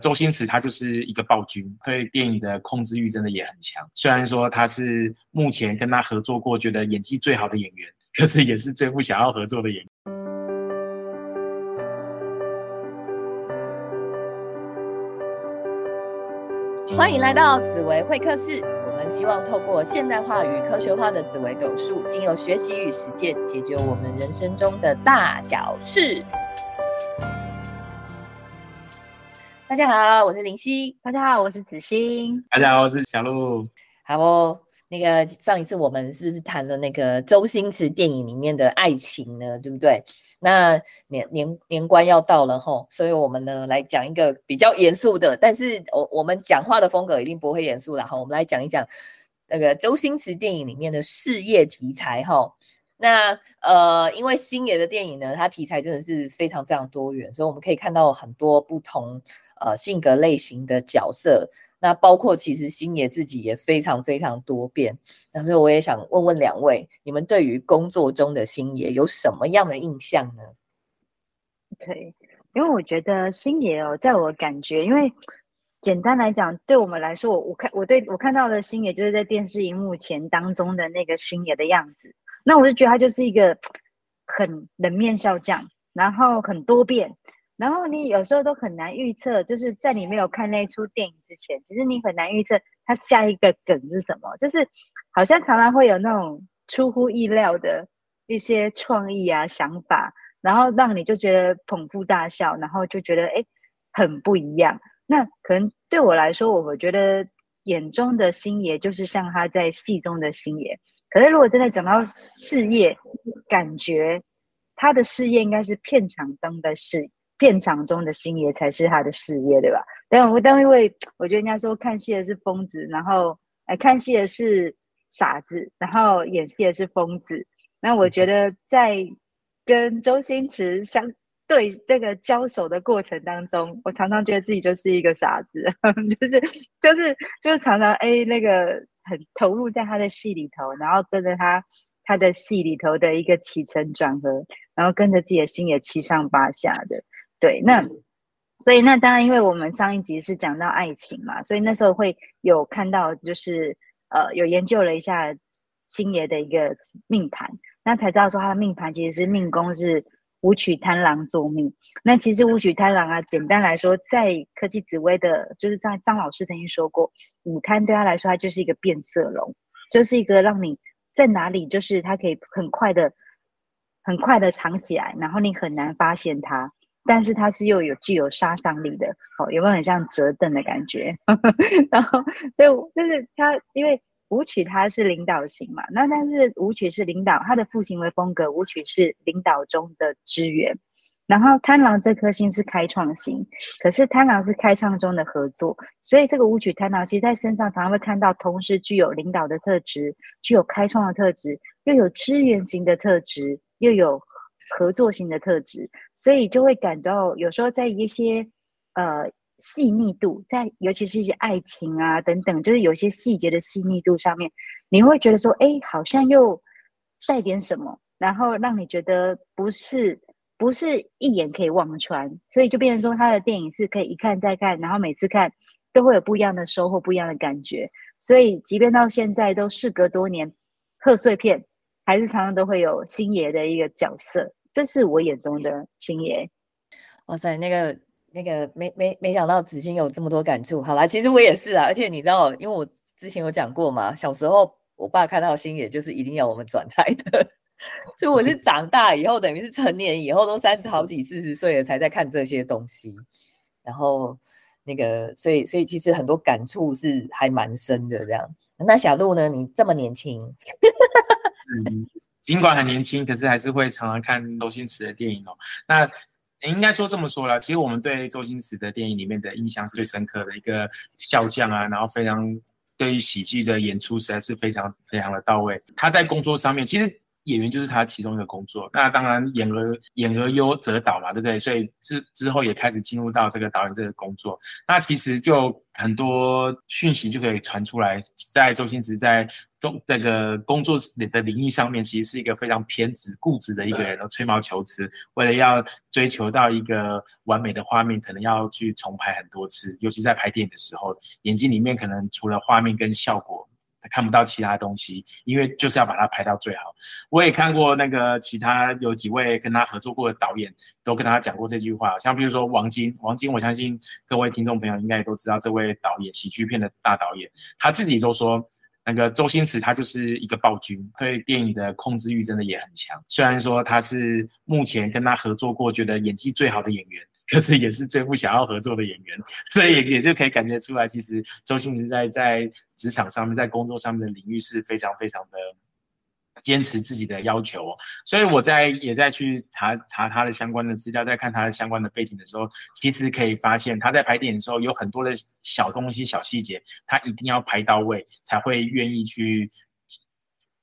周星驰他就是一个暴君，对电影的控制欲真的也很强。虽然说他是目前跟他合作过觉得演技最好的演员，可是也是最不想要合作的演员。欢迎来到紫薇会客室，我们希望透过现代化与科学化的紫薇斗数，经由学习与实践，解决我们人生中的大小事。大家好，我是林夕。大家好，我是子欣。大家好，我是小鹿。好哦，那个上一次我们是不是谈了那个周星驰电影里面的爱情呢？对不对？那年年年关要到了吼，所以我们呢来讲一个比较严肃的，但是我我们讲话的风格一定不会严肃啦哈。我们来讲一讲那个周星驰电影里面的事业题材哈。那呃，因为星爷的电影呢，它题材真的是非常非常多元，所以我们可以看到很多不同。呃，性格类型的角色，那包括其实星爷自己也非常非常多变。那所以我也想问问两位，你们对于工作中的星爷有什么样的印象呢？对，因为我觉得星爷哦，在我感觉，因为简单来讲，对我们来说，我我看我对我看到的星爷，就是在电视荧幕前当中的那个星爷的样子。那我就觉得他就是一个很冷面笑匠，然后很多变。然后你有时候都很难预测，就是在你没有看那出电影之前，其实你很难预测他下一个梗是什么，就是好像常常会有那种出乎意料的一些创意啊想法，然后让你就觉得捧腹大笑，然后就觉得哎很不一样。那可能对我来说，我觉得眼中的星爷就是像他在戏中的星爷，可是如果真的讲到事业，感觉他的事业应该是片场中的事业。片场中的星爷才是他的事业，对吧？但我但因为我觉得人家说看戏的是疯子，然后哎看戏的是傻子，然后演戏的是疯子。那我觉得在跟周星驰相对这个交手的过程当中，我常常觉得自己就是一个傻子，就是就是就是常常哎那个很投入在他的戏里头，然后跟着他他的戏里头的一个起承转合，然后跟着自己的心也七上八下的。对，那所以那当然，因为我们上一集是讲到爱情嘛，所以那时候会有看到，就是呃，有研究了一下星爷的一个命盘，那才知道说他的命盘其实是命宫是武曲贪狼坐命。那其实武曲贪狼啊，简单来说，在科技紫薇的，就是在张老师曾经说过，武贪对他来说，他就是一个变色龙，就是一个让你在哪里，就是他可以很快的、很快的藏起来，然后你很难发现它。但是它是又有具有杀伤力的，哦，有没有很像折凳的感觉？然后，所以就是它，因为舞曲它是领导型嘛，那但是舞曲是领导，它的副行为风格，舞曲是领导中的支援。然后贪狼这颗星是开创型，可是贪狼是开创中的合作，所以这个舞曲贪狼其实在身上常常会看到，同时具有领导的特质，具有开创的特质，又有支援型的特质，又有。合作型的特质，所以就会感到有时候在一些呃细腻度，在尤其是一些爱情啊等等，就是有些细节的细腻度上面，你会觉得说，哎，好像又带点什么，然后让你觉得不是不是一眼可以望穿，所以就变成说他的电影是可以一看再看，然后每次看都会有不一样的收获，不一样的感觉。所以即便到现在都事隔多年，贺岁片还是常常都会有星爷的一个角色。这是我眼中的星爷，哇塞，那个那个没没没想到子欣有这么多感触。好啦，其实我也是啊，而且你知道，因为我之前有讲过嘛，小时候我爸看到星爷就是一定要我们转台的，所以我是长大以后，等于是成年以后都三十好几、四十岁了才在看这些东西，然后那个，所以所以其实很多感触是还蛮深的。这样，那小鹿呢？你这么年轻。尽管很年轻，可是还是会常常看周星驰的电影哦。那应该说这么说了，其实我们对周星驰的电影里面的印象是最深刻的一个笑匠啊，然后非常对于喜剧的演出实在是非常非常的到位。他在工作上面，其实演员就是他其中一个工作。那当然演而演而优则导嘛，对不对？所以之之后也开始进入到这个导演这个工作。那其实就很多讯息就可以传出来，在周星驰在工这个工作的领域上面，其实是一个非常偏执、固执的一个人，吹毛求疵，为了要追求到一个完美的画面，可能要去重拍很多次，尤其在拍电影的时候，眼睛里面可能除了画面跟效果。他看不到其他东西，因为就是要把它拍到最好。我也看过那个其他有几位跟他合作过的导演，都跟他讲过这句话。像比如说王晶，王晶，我相信各位听众朋友应该也都知道这位导演，喜剧片的大导演，他自己都说，那个周星驰他就是一个暴君，对电影的控制欲真的也很强。虽然说他是目前跟他合作过觉得演技最好的演员。可是也是最不想要合作的演员，所以也就可以感觉出来，其实周星驰在在职场上面，在工作上面的领域是非常非常的坚持自己的要求。所以我在也在去查查他的相关的资料，在看他的相关的背景的时候，其实可以发现他在拍电影的时候有很多的小东西、小细节，他一定要拍到位，才会愿意去。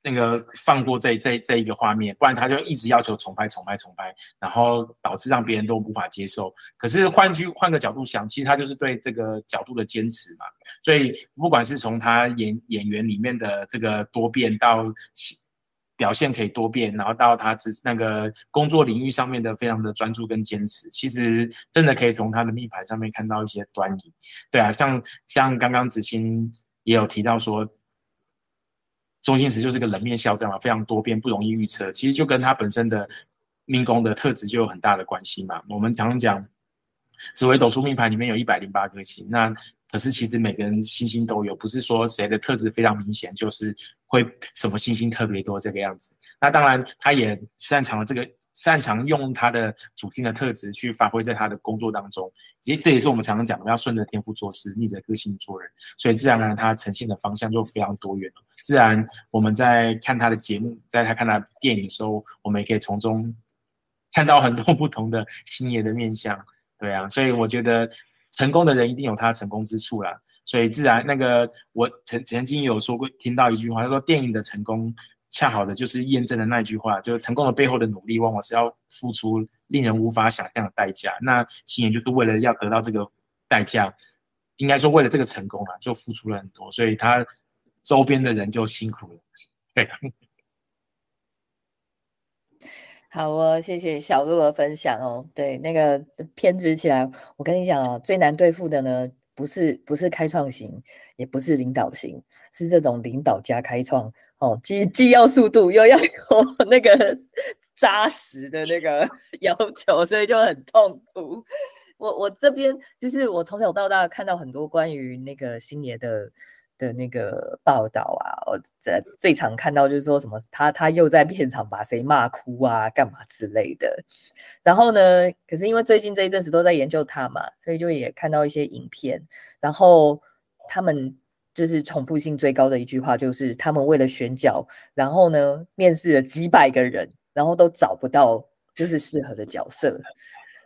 那个放过这这这一个画面，不然他就一直要求重拍重拍重拍，然后导致让别人都无法接受。可是换句换个角度想，其实他就是对这个角度的坚持嘛。所以不管是从他演演员里面的这个多变到表现可以多变，然后到他只那个工作领域上面的非常的专注跟坚持，其实真的可以从他的命盘上面看到一些端倪。对啊，像像刚刚子欣也有提到说。周星驰就是个冷面笑匠嘛，非常多变，不容易预测。其实就跟他本身的命宫的特质就有很大的关系嘛。我们常常讲，紫微斗数命盘里面有一百零八颗星，那可是其实每个人星星都有，不是说谁的特质非常明显，就是会什么星星特别多这个样子。那当然，他也擅长了这个。擅长用他的主听的特质去发挥在他的工作当中，其实这也是我们常常讲的，要顺着天赋做事，逆着个性做人，所以自然而然他呈现的方向就非常多元了。自然我们在看他的节目，在他看他的电影的时候，我们也可以从中 看到很多不同的星爷的面相。对啊，所以我觉得成功的人一定有他成功之处啦。所以自然那个我曾曾经有说过，听到一句话，他说电影的成功。恰好的就是验证了那句话，就是成功的背后的努力，往往是要付出令人无法想象的代价。那青年就是为了要得到这个代价，应该说为了这个成功啊，就付出了很多，所以他周边的人就辛苦了。对，好哦，谢谢小鹿的分享哦。对，那个偏执起来，我跟你讲啊，最难对付的呢，不是不是开创型，也不是领导型，是这种领导加开创。哦，既既要速度，又要有那个扎实的那个 要求，所以就很痛苦。我我这边就是我从小到大看到很多关于那个星爷的的那个报道啊，我在最常看到就是说什么他他又在片场把谁骂哭啊，干嘛之类的。然后呢，可是因为最近这一阵子都在研究他嘛，所以就也看到一些影片，然后他们。就是重复性最高的一句话，就是他们为了选角，然后呢，面试了几百个人，然后都找不到就是适合的角色，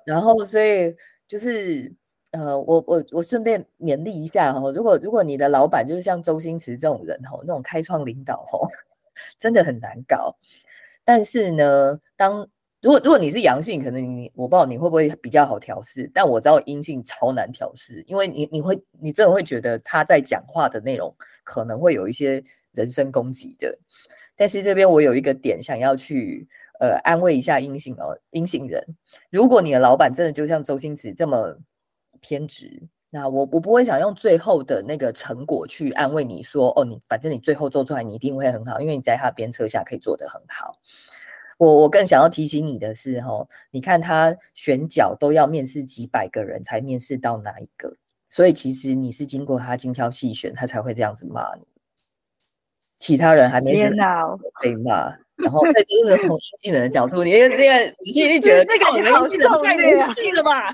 然后所以就是呃，我我我顺便勉励一下哈，如果如果你的老板就是像周星驰这种人哈，那种开创领导哈，真的很难搞。但是呢，当如果如果你是阳性，可能你我不知道你会不会比较好调试，但我知道阴性超难调试，因为你你会你真的会觉得他在讲话的内容可能会有一些人身攻击的。但是这边我有一个点想要去呃安慰一下阴性哦阴性人，如果你的老板真的就像周星驰这么偏执，那我我不会想用最后的那个成果去安慰你说哦你反正你最后做出来你一定会很好，因为你在他鞭策下可以做得很好。我我更想要提醒你的是，哈，你看他选角都要面试几百个人才面试到哪一个，所以其实你是经过他精挑细选，他才会这样子骂你。其他人还没被骂，然后再真的从阴性人的角度，你这个仔细一觉得，这个你好受虐了吧？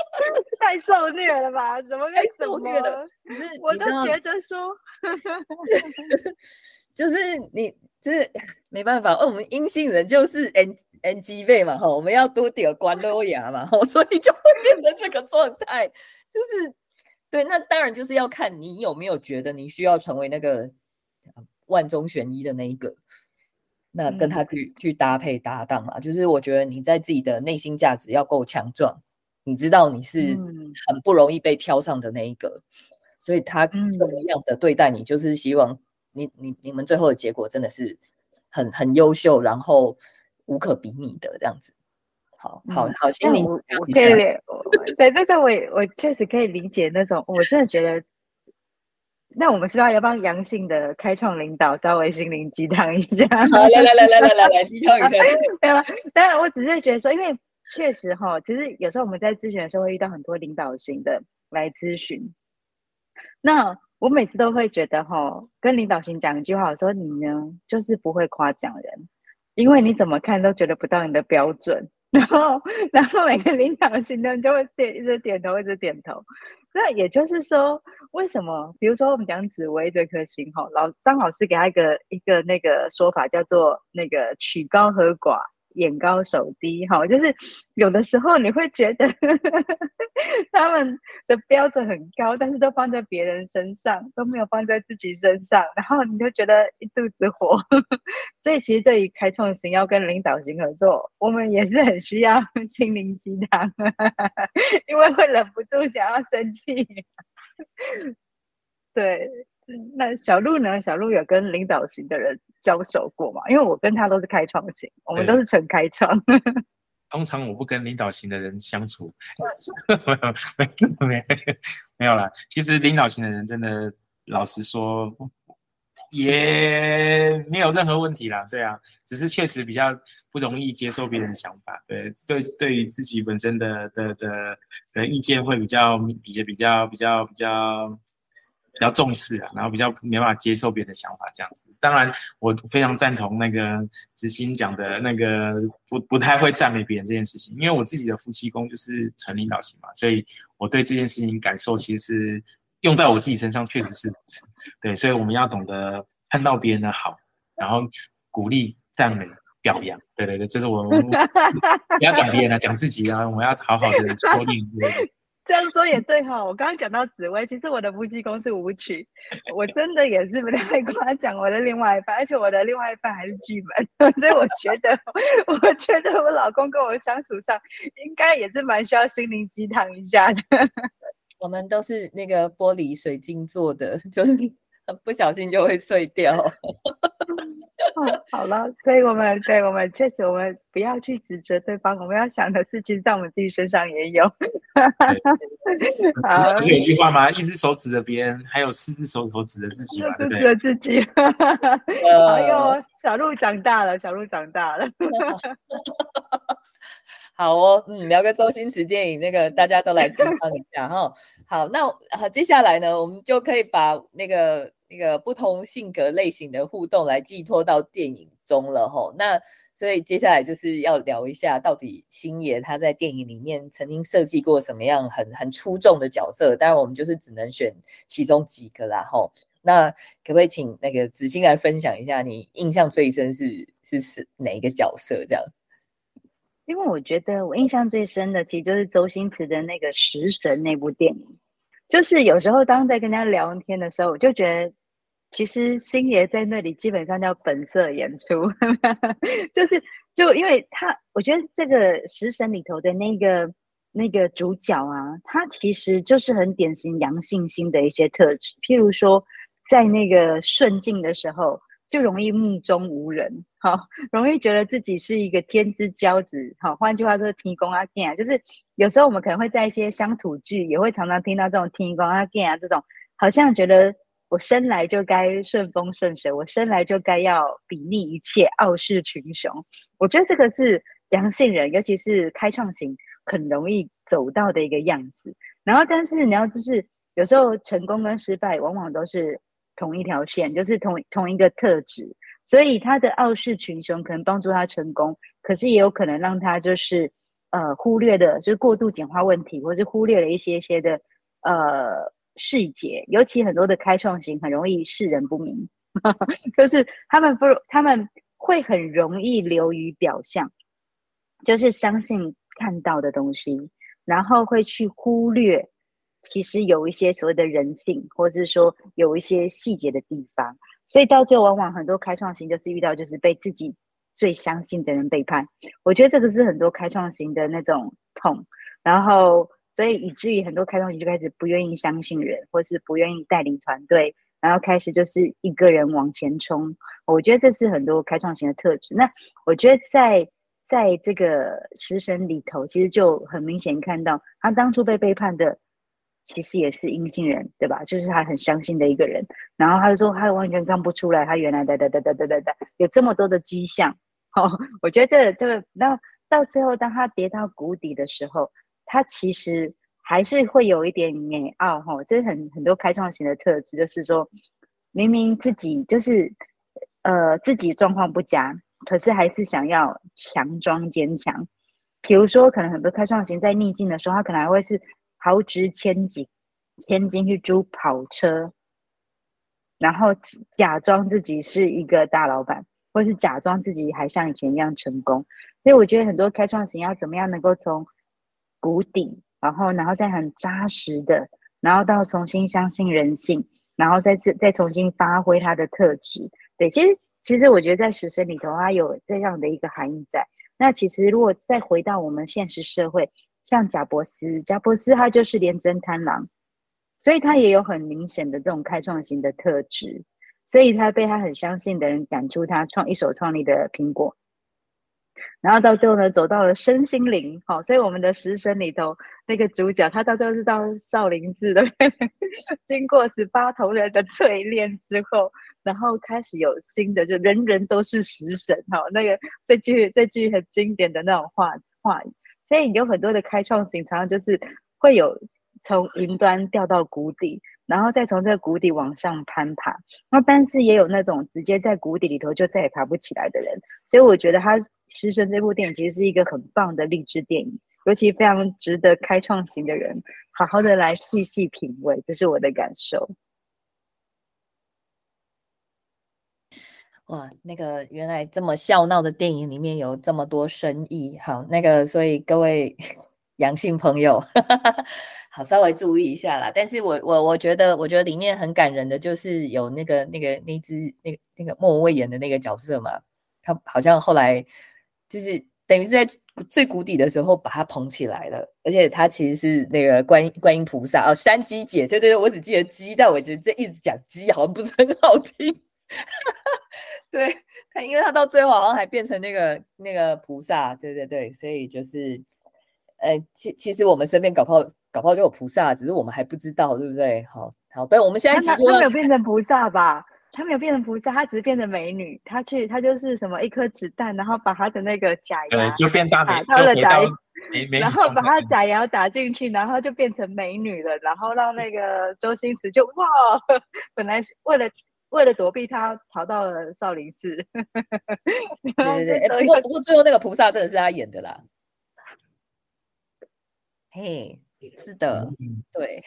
太受虐了吧？怎么太受虐了？可是我都觉得说，就是你。是 没办法，哦我们阴性人就是 N N G 位嘛，哈，我们要多点关多牙嘛，哈，所以就会变成这个状态，就是对，那当然就是要看你有没有觉得你需要成为那个万中选一的那一个，那跟他去去搭配搭档嘛，就是我觉得你在自己的内心价值要够强壮，你知道你是很不容易被挑上的那一个，所以他怎么样的对待你，就是希望你你你们最后的结果真的是很很优秀，然后无可比拟的这样子。好好好，心灵我可以，对这个我我确实可以理解那种，我真的觉得。那我们是不是要帮阳性的开创领导稍微心灵鸡汤一下？好，来来来来来来来鸡汤一下。没有，当然我只是觉得说，因为确实哈，其实有时候我们在咨询的时候会遇到很多领导型的来咨询。那我每次都会觉得哈，跟领导型讲一句话，我说你呢就是不会夸奖人，因为你怎么看都觉得不到你的标准。然后，然后每个领导型的人就会点一直点头，一直点头。那也就是说，为什么？比如说，我们讲紫薇这颗星，哈，老张老师给他一个一个那个说法，叫做那个曲高和寡。眼高手低，哈，就是有的时候你会觉得 他们的标准很高，但是都放在别人身上，都没有放在自己身上，然后你就觉得一肚子火。所以其实对于开创型要跟领导型合作，我们也是很需要心灵鸡汤，因为会忍不住想要生气。对。那小鹿呢？小鹿有跟领导型的人交手过吗？因为我跟他都是开创型，我们都是纯开创。通常我不跟领导型的人相处，没有没没有啦。其实领导型的人真的，老实说，也没有任何问题啦。对啊，只是确实比较不容易接受别人的想法。对对，对于自己本身的的的的意见会比较比较比较比较比较。比较重视啊，然后比较没办法接受别人的想法这样子。当然，我非常赞同那个子欣讲的那个不不太会赞美别人这件事情，因为我自己的夫妻宫就是纯领导型嘛，所以我对这件事情感受其实是用在我自己身上确实是如此对，所以我们要懂得看到别人的好，然后鼓励、赞美、表扬。对对对，这是我 不要讲别人啊，讲自己啊，我们要好好的说明。这样说也对哈，我刚刚讲到紫薇，其实我的夫妻宫是舞曲，我真的也是不太会夸奖我的另外一半，而且我的另外一半还是剧本，所以我觉得，我觉得我老公跟我相处上应该也是蛮需要心灵鸡汤一下的。我们都是那个玻璃水晶做的，就是不小心就会碎掉。好了，所以我们对我们确实，我们不要去指责对方，我们要想的是，其实在我们自己身上也有。好，有一句话吗？一只手指着别人，还有四只手手指着自己嘛？对不对？指着自己。哎呦，小鹿长大了，小鹿长大了。好哦，嗯，聊个周星驰电影，那个大家都来支持一下哈。好，那好，接下来呢，我们就可以把那个。那个不同性格类型的互动来寄托到电影中了吼，那所以接下来就是要聊一下，到底星爷他在电影里面曾经设计过什么样很很出众的角色？当然我们就是只能选其中几个啦吼。那可不可以请那个子欣来分享一下，你印象最深是是是哪一个角色？这样？因为我觉得我印象最深的，其实就是周星驰的那个《食神》那部电影。就是有时候当在跟人家聊天的时候，我就觉得，其实星爷在那里基本上叫本色演出，就是就因为他，我觉得这个食神里头的那个那个主角啊，他其实就是很典型阳性星的一些特质，譬如说在那个顺境的时候。就容易目中无人，好，容易觉得自己是一个天之骄子，好，换句话说，天公阿健啊，就是有时候我们可能会在一些乡土剧，也会常常听到这种天公阿健啊这种，好像觉得我生来就该顺风顺水，我生来就该要睥睨一切，傲视群雄。我觉得这个是阳性人，尤其是开创型，很容易走到的一个样子。然后，但是你要就是有时候成功跟失败，往往都是。同一条线就是同同一个特质，所以他的傲视群雄可能帮助他成功，可是也有可能让他就是呃忽略的，就是过度简化问题，或是忽略了一些些的呃细节。尤其很多的开创型很容易世人不明，就是他们不他们会很容易流于表象，就是相信看到的东西，然后会去忽略。其实有一些所谓的人性，或者是说有一些细节的地方，所以到最后往往很多开创型就是遇到就是被自己最相信的人背叛。我觉得这个是很多开创型的那种痛，然后所以以至于很多开创型就开始不愿意相信人，或是不愿意带领团队，然后开始就是一个人往前冲。我觉得这是很多开创型的特质。那我觉得在在这个食神里头，其实就很明显看到他当初被背叛的。其实也是阴性人，对吧？就是他很相信的一个人，然后他就说他完全看不出来，他原来的的的的的的的有这么多的迹象。哦，我觉得这这个，那到最后当他跌到谷底的时候，他其实还是会有一点美傲哈。这是很很多开创型的特质，就是说明明自己就是呃自己状况不佳，可是还是想要强装坚强。比如说，可能很多开创型在逆境的时候，他可能还会是。豪值千几千金去租跑车，然后假装自己是一个大老板，或是假装自己还像以前一样成功。所以我觉得很多开创型要怎么样能够从谷底，然后然后再很扎实的，然后到重新相信人性，然后再次再重新发挥他的特质。对，其实其实我觉得在食神里头，它有这样的一个含义在。那其实如果再回到我们现实社会。像贾伯斯，贾伯斯他就是廉贞贪狼，所以他也有很明显的这种开创型的特质，所以他被他很相信的人赶出他创一手创立的苹果，然后到最后呢，走到了身心灵，好，所以我们的食神里头那个主角，他到最后是到少林寺的，经过十八铜人的淬炼之后，然后开始有新的，就人人都是食神，哈，那个这句这句很经典的那种话话语。所以有很多的开创型，常常就是会有从云端掉到谷底，然后再从这个谷底往上攀爬。那但是也有那种直接在谷底里头就再也爬不起来的人。所以我觉得他《师生》这部电影其实是一个很棒的励志电影，尤其非常值得开创型的人好好的来细细品味。这是我的感受。哇，那个原来这么笑闹的电影里面有这么多深意，好，那个所以各位 阳性朋友，好稍微注意一下啦。但是我我我觉得，我觉得里面很感人的就是有那个那个那只那个那个莫文蔚演的那个角色嘛，他好像后来就是等于是在最谷底的时候把他捧起来了，而且他其实是那个观观音菩萨哦，山鸡姐，对对对，我只记得鸡，但我觉得这一直讲鸡好像不是很好听。对他，因为他到最后好像还变成那个那个菩萨，对对对，所以就是，呃，其其实我们身边搞不好搞不好就有菩萨，只是我们还不知道，对不对？好，好，对，我们现在他没有变成菩萨吧？他没有变成菩萨，他只是变成美女。他去，他就是什么一颗子弹，然后把他的那个假牙，就变大美，他的假牙，然后把他假牙打进去，然后就变成美女了，然后让那个周星驰就哇，本来是为了。为了躲避他，逃到了少林寺。对对对，不过不过最后那个菩萨真的是他演的啦。嘿。是的，对，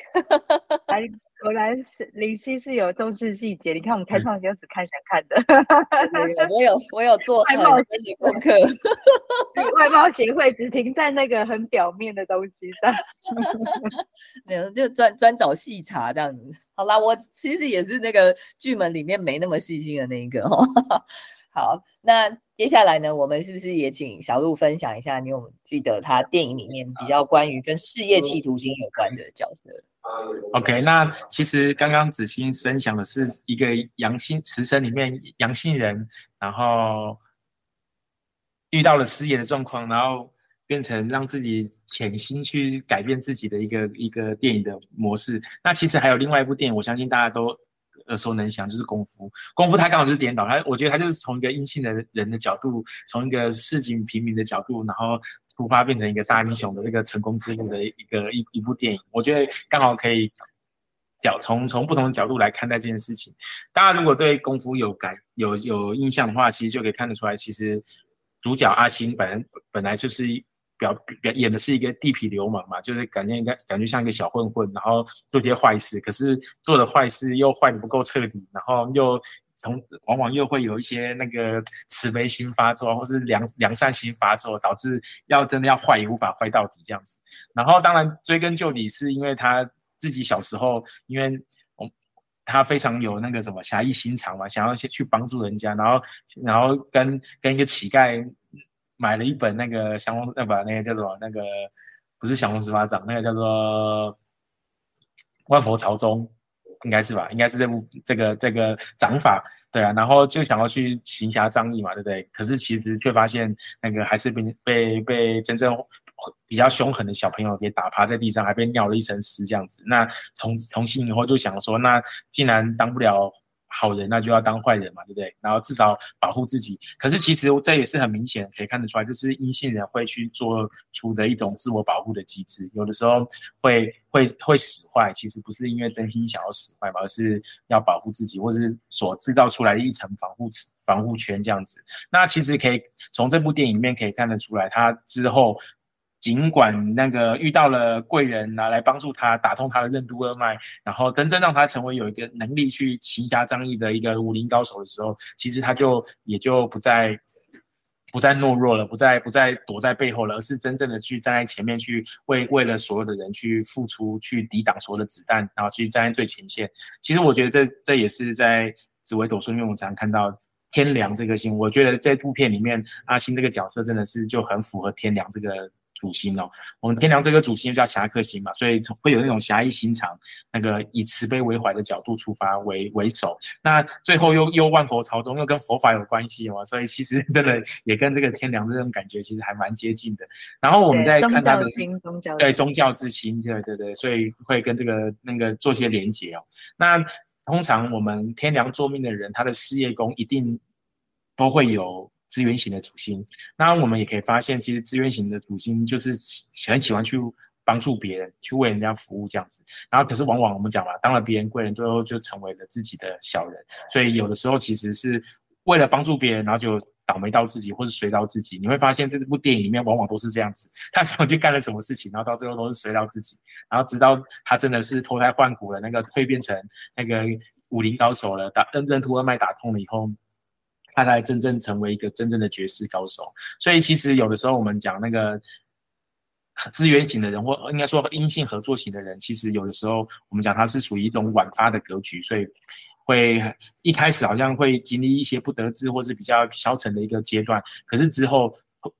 哎，果然是林夕是有重视细节。你看我们开创就只看想看的，我有我有做外貌心理功课，外貌协会只停在那个很表面的东西上，没有就专专找细查这样子。好啦，我其实也是那个剧门里面没那么细心的那一个哈。好，那接下来呢，我们是不是也请小鹿分享一下？你有记得他电影里面比较关于跟事业企图心有关的角色？OK，那其实刚刚子欣分享的是一个阳性词神里面阳性人，然后遇到了失业的状况，然后变成让自己潜心去改变自己的一个一个电影的模式。那其实还有另外一部电影，我相信大家都。耳熟能详就是功夫，功夫他刚好就是颠倒，他我觉得他就是从一个阴性的人的角度，从一个市井平民的角度，然后出发变成一个大英雄的这个成功之路的一个一一部电影，我觉得刚好可以角从从不同的角度来看待这件事情。大家如果对功夫有感有有印象的话，其实就可以看得出来，其实主角阿星本人本来就是。表表演的是一个地痞流氓嘛，就是感觉应该感觉像一个小混混，然后做些坏事，可是做的坏事又坏的不够彻底，然后又从往往又会有一些那个慈悲心发作，或是良良善心发作，导致要真的要坏也无法坏到底这样子。然后当然追根究底，是因为他自己小时候，因为我他非常有那个什么侠义心肠嘛，想要先去帮助人家，然后然后跟跟一个乞丐买了一本那个降龙呃不那个叫做那个不是降龙十八掌，那个叫做万佛朝宗，应该是吧？应该是这部这个这个掌法。对啊，然后就想要去行侠仗义嘛，对不对？可是其实却发现那个还是被被被真正比较凶狠的小朋友给打趴在地上，还被尿了一身屎这样子。那从从今以后就想说，那既然当不了。好人那就要当坏人嘛，对不对？然后至少保护自己。可是其实这也是很明显可以看得出来，就是阴性人会去做出的一种自我保护的机制。有的时候会会会使坏，其实不是因为真心想要使坏嘛，而是要保护自己，或是所制造出来的一层防护防护圈这样子。那其实可以从这部电影里面可以看得出来，他之后。尽管那个遇到了贵人拿来帮助他打通他的任督二脉，然后真正让他成为有一个能力去行侠仗义的一个武林高手的时候，其实他就也就不再不再懦弱了，不再不再躲在背后了，而是真正的去站在前面去为为了所有的人去付出，去抵挡所有的子弹，然后去站在最前线。其实我觉得这这也是在紫薇斗数，因为我常看到天良这个星，我觉得这部片里面阿星这个角色真的是就很符合天良这个。主星哦，我们天梁这个主星叫侠客星嘛，所以会有那种侠义心肠，那个以慈悲为怀的角度出发为为首。那最后又又万佛朝宗，又跟佛法有关系嘛，所以其实真的也跟这个天梁这种感觉其实还蛮接近的。然后我们再看他的宗教对宗教之心，对对对，所以会跟这个那个做些连结哦。那通常我们天梁做命的人，他的事业宫一定都会有。资源型的主星，那我们也可以发现，其实资源型的主星就是很喜欢去帮助别人，去为人家服务这样子。然后，可是往往我们讲嘛，当了别人贵人，最后就成为了自己的小人。所以，有的时候其实是为了帮助别人，然后就倒霉到自己，或是随到自己。你会发现，这部电影里面往往都是这样子，他想去干了什么事情，然后到最后都是随到自己。然后，直到他真的是脱胎换骨了，那个蜕变成那个武林高手了，打真正突二脉打通了以后。他才真正成为一个真正的绝世高手，所以其实有的时候我们讲那个 资源型的人，或应该说阴性合作型的人，其实有的时候我们讲他是属于一种晚发的格局，所以会一开始好像会经历一些不得志或是比较消沉的一个阶段，可是之后。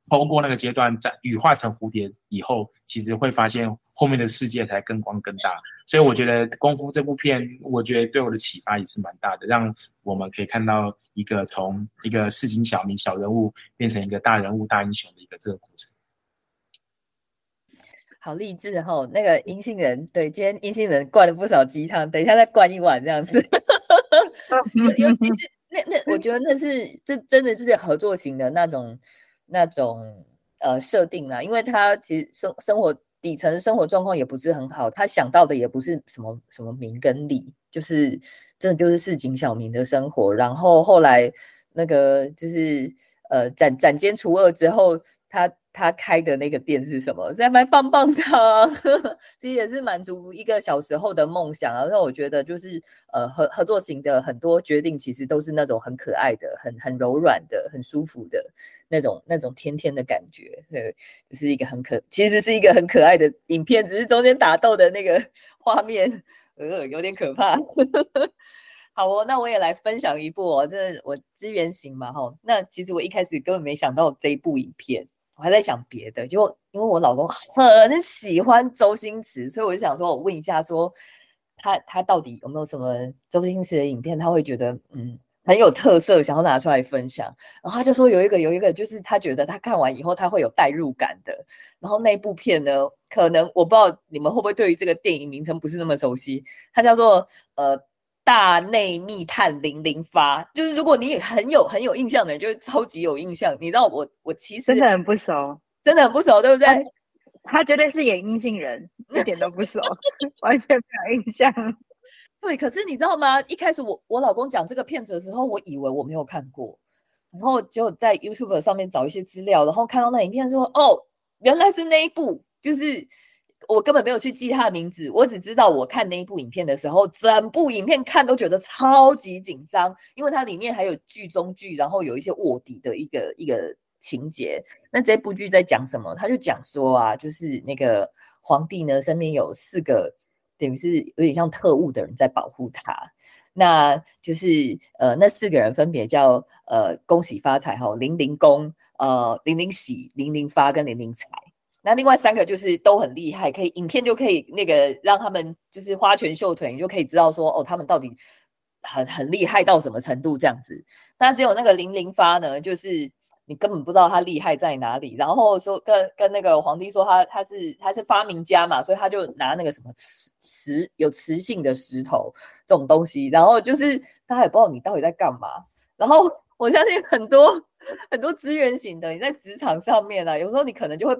通过那个阶段，在羽化成蝴蝶以后，其实会发现后面的世界才更光更大。所以我觉得《功夫》这部片，我觉得对我的启发也是蛮大的，让我们可以看到一个从一个市井小民、小人物变成一个大人物、大英雄的一个这个过程。好励志哈！那个阴性人，对，今天阴性人灌了不少鸡汤，等一下再灌一碗这样子。尤其是那那，我觉得那是这真的是合作型的那种。那种呃设定啦，因为他其实生生活底层生活状况也不是很好，他想到的也不是什么什么名跟利，就是真的就是市井小民的生活。然后后来那个就是呃斩斩奸除恶之后，他。他开的那个店是什么？在卖棒棒糖，其实也是满足一个小时候的梦想。然后我觉得就是呃合合作型的很多决定，其实都是那种很可爱的、很很柔软的、很舒服的那种那种甜甜的感觉。对，就是一个很可，其实是一个很可爱的影片，只是中间打斗的那个 画面呃有点可怕。好哦，那我也来分享一部哦，这我资源型嘛哈。那其实我一开始根本没想到这一部影片。我还在想别的，结果因为我老公很喜欢周星驰，所以我就想说，我问一下，说他他到底有没有什么周星驰的影片，他会觉得嗯很有特色，想要拿出来分享。然后他就说有一个有一个，就是他觉得他看完以后他会有代入感的。然后那部片呢，可能我不知道你们会不会对于这个电影名称不是那么熟悉，它叫做呃。大内密探零零发，就是如果你很有很有印象的人，就是超级有印象。你知道我我其实真的很不熟，真的很不熟，对不对？他绝对是演阴性人，一点都不熟，完全没有印象。对，可是你知道吗？一开始我我老公讲这个片子的时候，我以为我没有看过，然后就在 YouTube 上面找一些资料，然后看到那影片说，哦，原来是那一部，就是。我根本没有去记他的名字，我只知道我看那一部影片的时候，整部影片看都觉得超级紧张，因为它里面还有剧中剧，然后有一些卧底的一个一个情节。那这部剧在讲什么？他就讲说啊，就是那个皇帝呢身边有四个等于是有点像特务的人在保护他。那就是呃，那四个人分别叫呃，恭喜发财哈，零零恭，呃，零零喜，零零发跟零零财。那另外三个就是都很厉害，可以影片就可以那个让他们就是花拳绣腿，你就可以知道说哦，他们到底很很厉害到什么程度这样子。但只有那个零零发呢，就是你根本不知道他厉害在哪里。然后说跟跟那个皇帝说他他是他是发明家嘛，所以他就拿那个什么磁磁有磁性的石头这种东西，然后就是大家也不知道你到底在干嘛。然后我相信很多很多资源型的，你在职场上面啊，有时候你可能就会。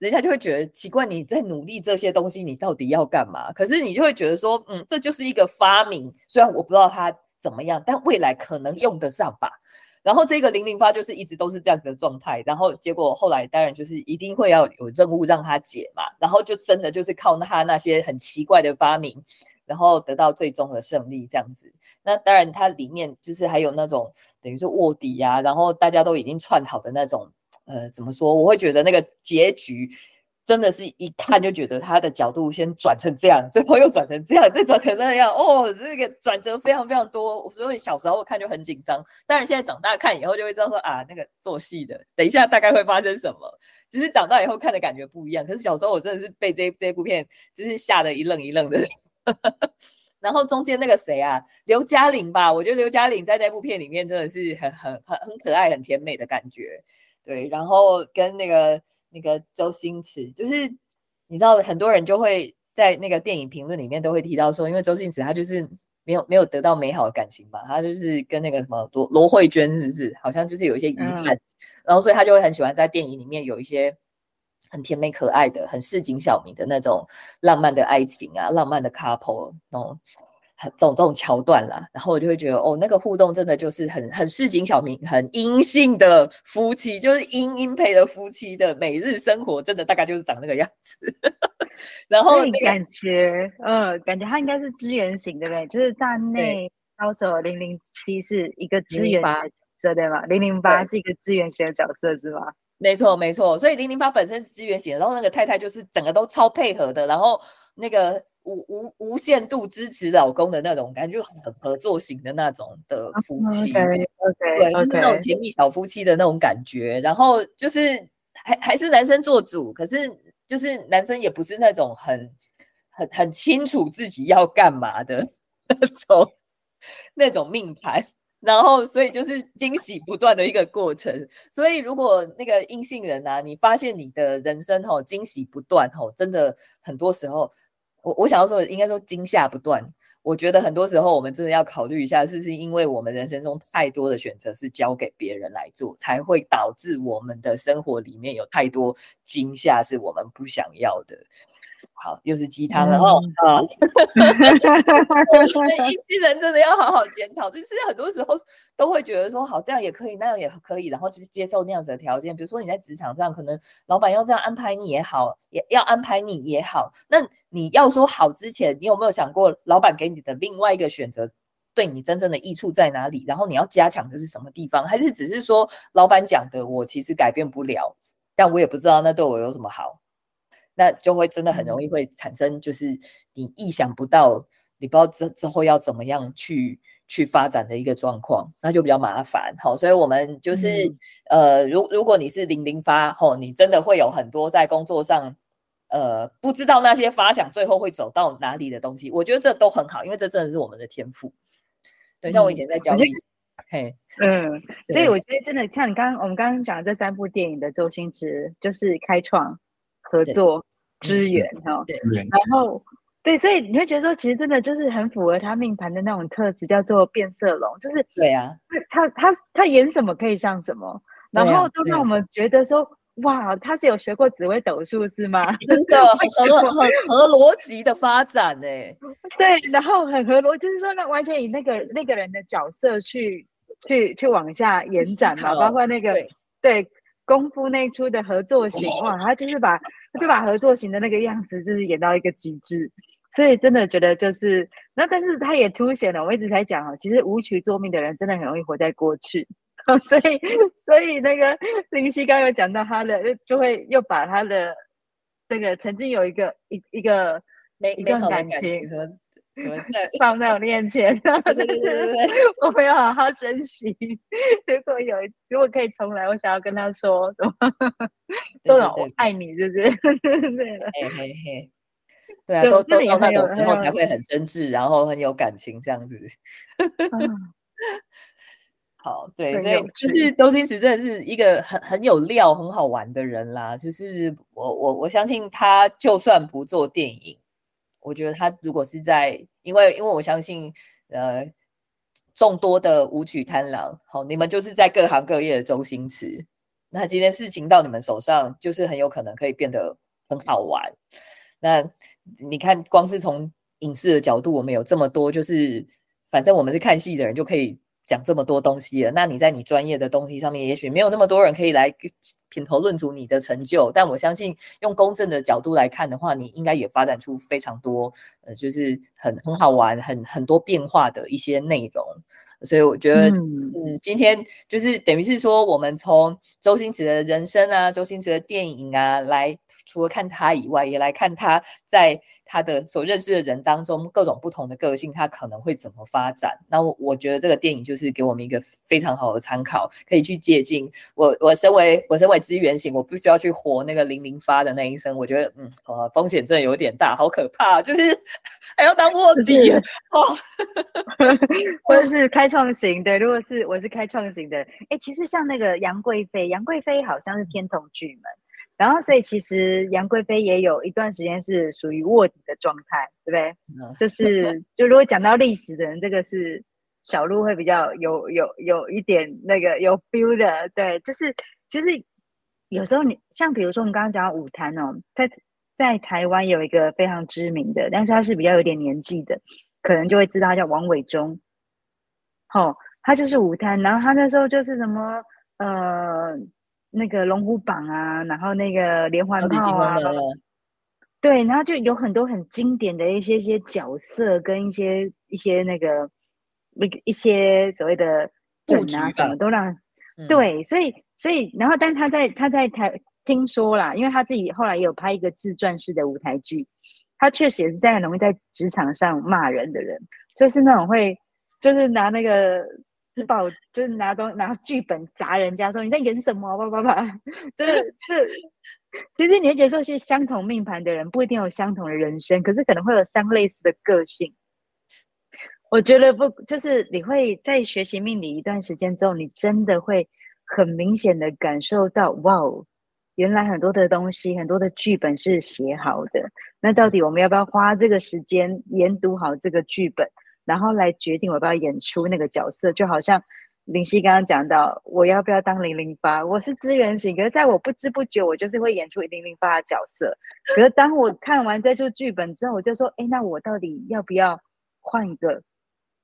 人家就会觉得奇怪，你在努力这些东西，你到底要干嘛？可是你就会觉得说，嗯，这就是一个发明，虽然我不知道它怎么样，但未来可能用得上吧。然后这个零零发就是一直都是这样子的状态，然后结果后来当然就是一定会要有任务让他解嘛，然后就真的就是靠他那些很奇怪的发明，然后得到最终的胜利这样子。那当然它里面就是还有那种等于说卧底呀，然后大家都已经串好的那种。呃，怎么说？我会觉得那个结局真的是一看就觉得他的角度先转成这样，最后又转成这样，再转成那样。哦，这个转折非常非常多，所以小时候看就很紧张。当然现在长大看以后就会知道说啊，那个做戏的，等一下大概会发生什么。只是长大以后看的感觉不一样。可是小时候我真的是被这这部片就是吓得一愣一愣的。然后中间那个谁啊，刘嘉玲吧，我觉得刘嘉玲在那部片里面真的是很很很很可爱、很甜美的感觉。对，然后跟那个那个周星驰，就是你知道，很多人就会在那个电影评论里面都会提到说，因为周星驰他就是没有没有得到美好的感情嘛，他就是跟那个什么罗罗慧娟是不是，好像就是有一些遗憾，然后所以他就会很喜欢在电影里面有一些很甜美可爱的、很市井小民的那种浪漫的爱情啊，浪漫的 couple 那种。这种这种桥段啦，然后我就会觉得哦，那个互动真的就是很很市井小民、很阴性的夫妻，就是阴阴配的夫妻的每日生活，真的大概就是长那个样子。然后感觉，嗯，感觉他应该是资源型，对不对？就是大内高手零零七是一个资源角色，对吗？零零八是一个资源型的角色，是吗？没错，没错。所以零零八本身是资源型，然后那个太太就是整个都超配合的，然后那个。无无无限度支持老公的那种感觉，很合作型的那种的夫妻，对，就是那种甜蜜小夫妻的那种感觉。然后就是还还是男生做主，可是就是男生也不是那种很很很清楚自己要干嘛的 那种那种命盘。然后所以就是惊喜不断的一个过程。所以如果那个阴性人啊，你发现你的人生吼惊喜不断吼，真的很多时候。我我想要说，应该说惊吓不断。我觉得很多时候，我们真的要考虑一下，是不是因为我们人生中太多的选择是交给别人来做，才会导致我们的生活里面有太多惊吓是我们不想要的。好，又是鸡汤了哦。啊，一批人真的要好好检讨，就是很多时候都会觉得说，好这样也可以，那样也可以，然后就是接受那样子的条件。比如说你在职场上，可能老板要这样安排你也好，也要安排你也好。那你要说好之前，你有没有想过，老板给你的另外一个选择，对你真正的益处在哪里？然后你要加强的是什么地方？还是只是说老板讲的，我其实改变不了，但我也不知道那对我有什么好。那就会真的很容易会产生，就是你意想不到，你不知道之之后要怎么样去去发展的一个状况，那就比较麻烦。好，所以我们就是呃，如如果你是零零发，吼，你真的会有很多在工作上，呃，不知道那些发想最后会走到哪里的东西，我觉得这都很好，因为这真的是我们的天赋。等一下我以前在教历史，嘿，嗯，所以我觉得真的像你刚刚我们刚刚讲的这三部电影的周星驰，就是开创。合作支援哈，然后对，所以你会觉得说，其实真的就是很符合他命盘的那种特质，叫做变色龙，就是对啊，他他他演什么可以像什么，然后都让我们觉得说，哇，他是有学过紫微斗数是吗？真的 很合合逻辑的发展呢。对，然后很合逻，就是说，那完全以那个那个人的角色去去去往下延展嘛，包括那个对功夫那出的合作型，哇，他就是把。就把合作型的那个样子，就是演到一个极致，所以真的觉得就是那，但是他也凸显了我一直在讲哦，其实无曲作命的人真的很容易活在过去，所以所以那个林夕刚有讲到他的，就会又把他的那个曾经有一个一一个美一段感感情情 在放在我面前，对对对对对对 我没有好好珍惜。如果有，如果可以重来，我想要跟他说什么？说什么对我爱你，是不是？对了，嘿嘿嘿，对啊，都都到那种时候才会很真挚，然后很有感情这样子。嗯好，对，所以就是周星驰真的是一个很很有料、很好玩的人啦。就是我我我相信他就算不做电影，我觉得他如果是在，因为因为我相信呃众多的舞曲贪狼，好，你们就是在各行各业的周星驰。那今天事情到你们手上，就是很有可能可以变得很好玩。那你看，光是从影视的角度，我们有这么多，就是反正我们是看戏的人，就可以讲这么多东西了。那你在你专业的东西上面，也许没有那么多人可以来品头论足你的成就，但我相信用公正的角度来看的话，你应该也发展出非常多，呃，就是很很好玩、很很多变化的一些内容。所以我觉得，嗯嗯，今天就是等于是说，我们从周星驰的人生啊，周星驰的电影啊，来除了看他以外，也来看他在他的所认识的人当中各种不同的个性，他可能会怎么发展。那我我觉得这个电影就是给我们一个非常好的参考，可以去借鉴。我我身为我身为资源型，我不需要去活那个零零发的那一生，我觉得嗯，呃，风险真的有点大，好可怕，就是还要当卧底哦。或者是开创型的，如果是我是开创型的，哎，其实像那个杨贵妃，杨贵妃好像是天同巨门，然后所以其实杨贵妃也有一段时间是属于卧底的状态，对不对？嗯就是就如果讲到历史的人，这个是小鹿会比较有有有一点那个有 feel 的，对，就是其实有时候你像比如说我们刚刚讲到舞坛哦，在在台湾有一个非常知名的，但是他是比较有点年纪的，可能就会知道他叫王伟忠，哦，他就是舞坛，然后他那时候就是什么呃那个龙虎榜啊，然后那个连环炮啊对，然后就有很多很经典的一些一些角色跟一些一些那个那个一些所谓的布梗啊什么都让嗯对，所以所以然后但他在他在台听说啦，因为他自己后来也有拍一个自传式的舞台剧，他确实也是在很容易在职场上骂人的人，就是那种会就是拿那个。报就是拿东拿剧本砸人家说你在演什么叭叭叭，就是 是其实你会觉得说，是相同命盘的人不一定有相同的人生，可是可能会有相类似的个性。我觉得不，就是你会在学习命理一段时间之后，你真的会很明显的感受到，哇哦，原来很多的东西，很多的剧本是写好的。那到底我们要不要花这个时间研读好这个剧本，然后来决定我要不要演出那个角色？就好像林夕刚刚讲到，我要不要当零零八？我是资源型，可是在我不知不觉，我就是会演出零零八的角色。可是当我看完这出剧本之后，我就说，哎，那我到底要不要换一个，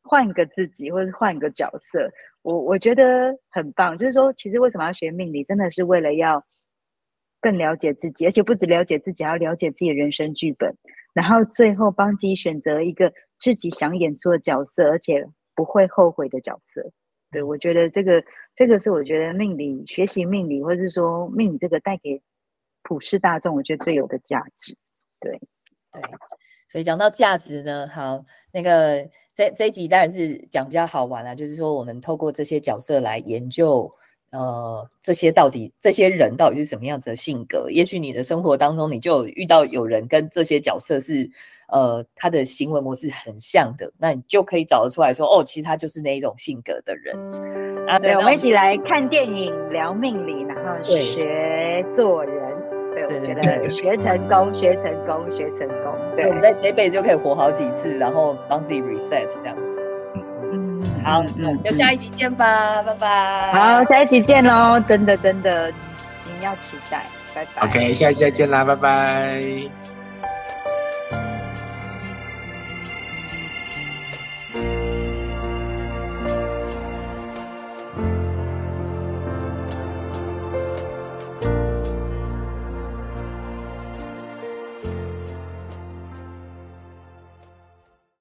换一个自己，或者换一个角色？我我觉得很棒，就是说，其实为什么要学命理，真的是为了要更了解自己，而且不止了解自己，还要了解自己的人生剧本，然后最后帮自己选择一个自己想演出的角色，而且不会后悔的角色。对，我觉得这个这个是我觉得命理学习命理，或者是说命理这个带给普世大众，我觉得最有的价值。对，对，所以讲到价值呢，好，那个这这一集当然是讲比较好玩啦，就是说我们透过这些角色来研究，呃，这些到底这些人到底是什么样子的性格？也许你的生活当中你就遇到有人跟这些角色是，呃，他的行为模式很像的，那你就可以找得出来说，哦，其实他就是那一种性格的人啊。对，我们一起来看电影、聊命理，然后学做人。对，我对对觉得学成功，学成功，学成功。对，对我们，在这一辈子就可以活好几次，然后帮自己 reset 这样子。嗯好，嗯那我们就下一集见吧，拜拜。好，下一集见喽！真的真的，紧要期待，拜拜。OK，下一集再见啦，拜拜。